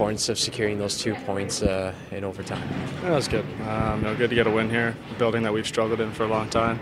Importance of securing those two points uh, in overtime. Yeah, was good. Um, you know, good to get a win here. A building that we've struggled in for a long time.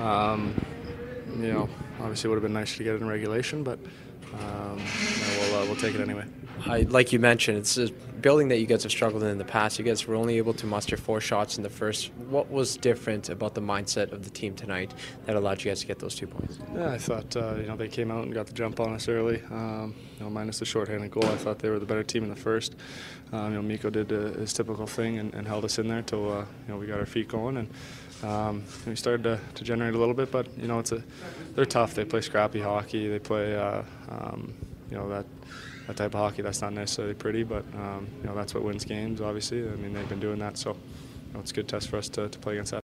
Um, you know, obviously it would have been nicer to get it in regulation, but um, you know, take it anyway. I, like you mentioned, it's a building that you guys have struggled in in the past. You guys were only able to muster four shots in the first. What was different about the mindset of the team tonight that allowed you guys to get those two points? Yeah, I thought uh, you know they came out and got the jump on us early. Um, you know, minus the shorthanded goal, I thought they were the better team in the first. Um, you know, Miko did uh, his typical thing and, and held us in there till uh, you know we got our feet going and. Um, we started to, to, generate a little bit, but you know it's a they're tough. They play scrappy hockey. They play uh, um, you know that that type of hockey that's not necessarily pretty, but um, you know that's what wins games. Obviously, I mean they've been doing that, so you know, it's a good test for us to, to play against that.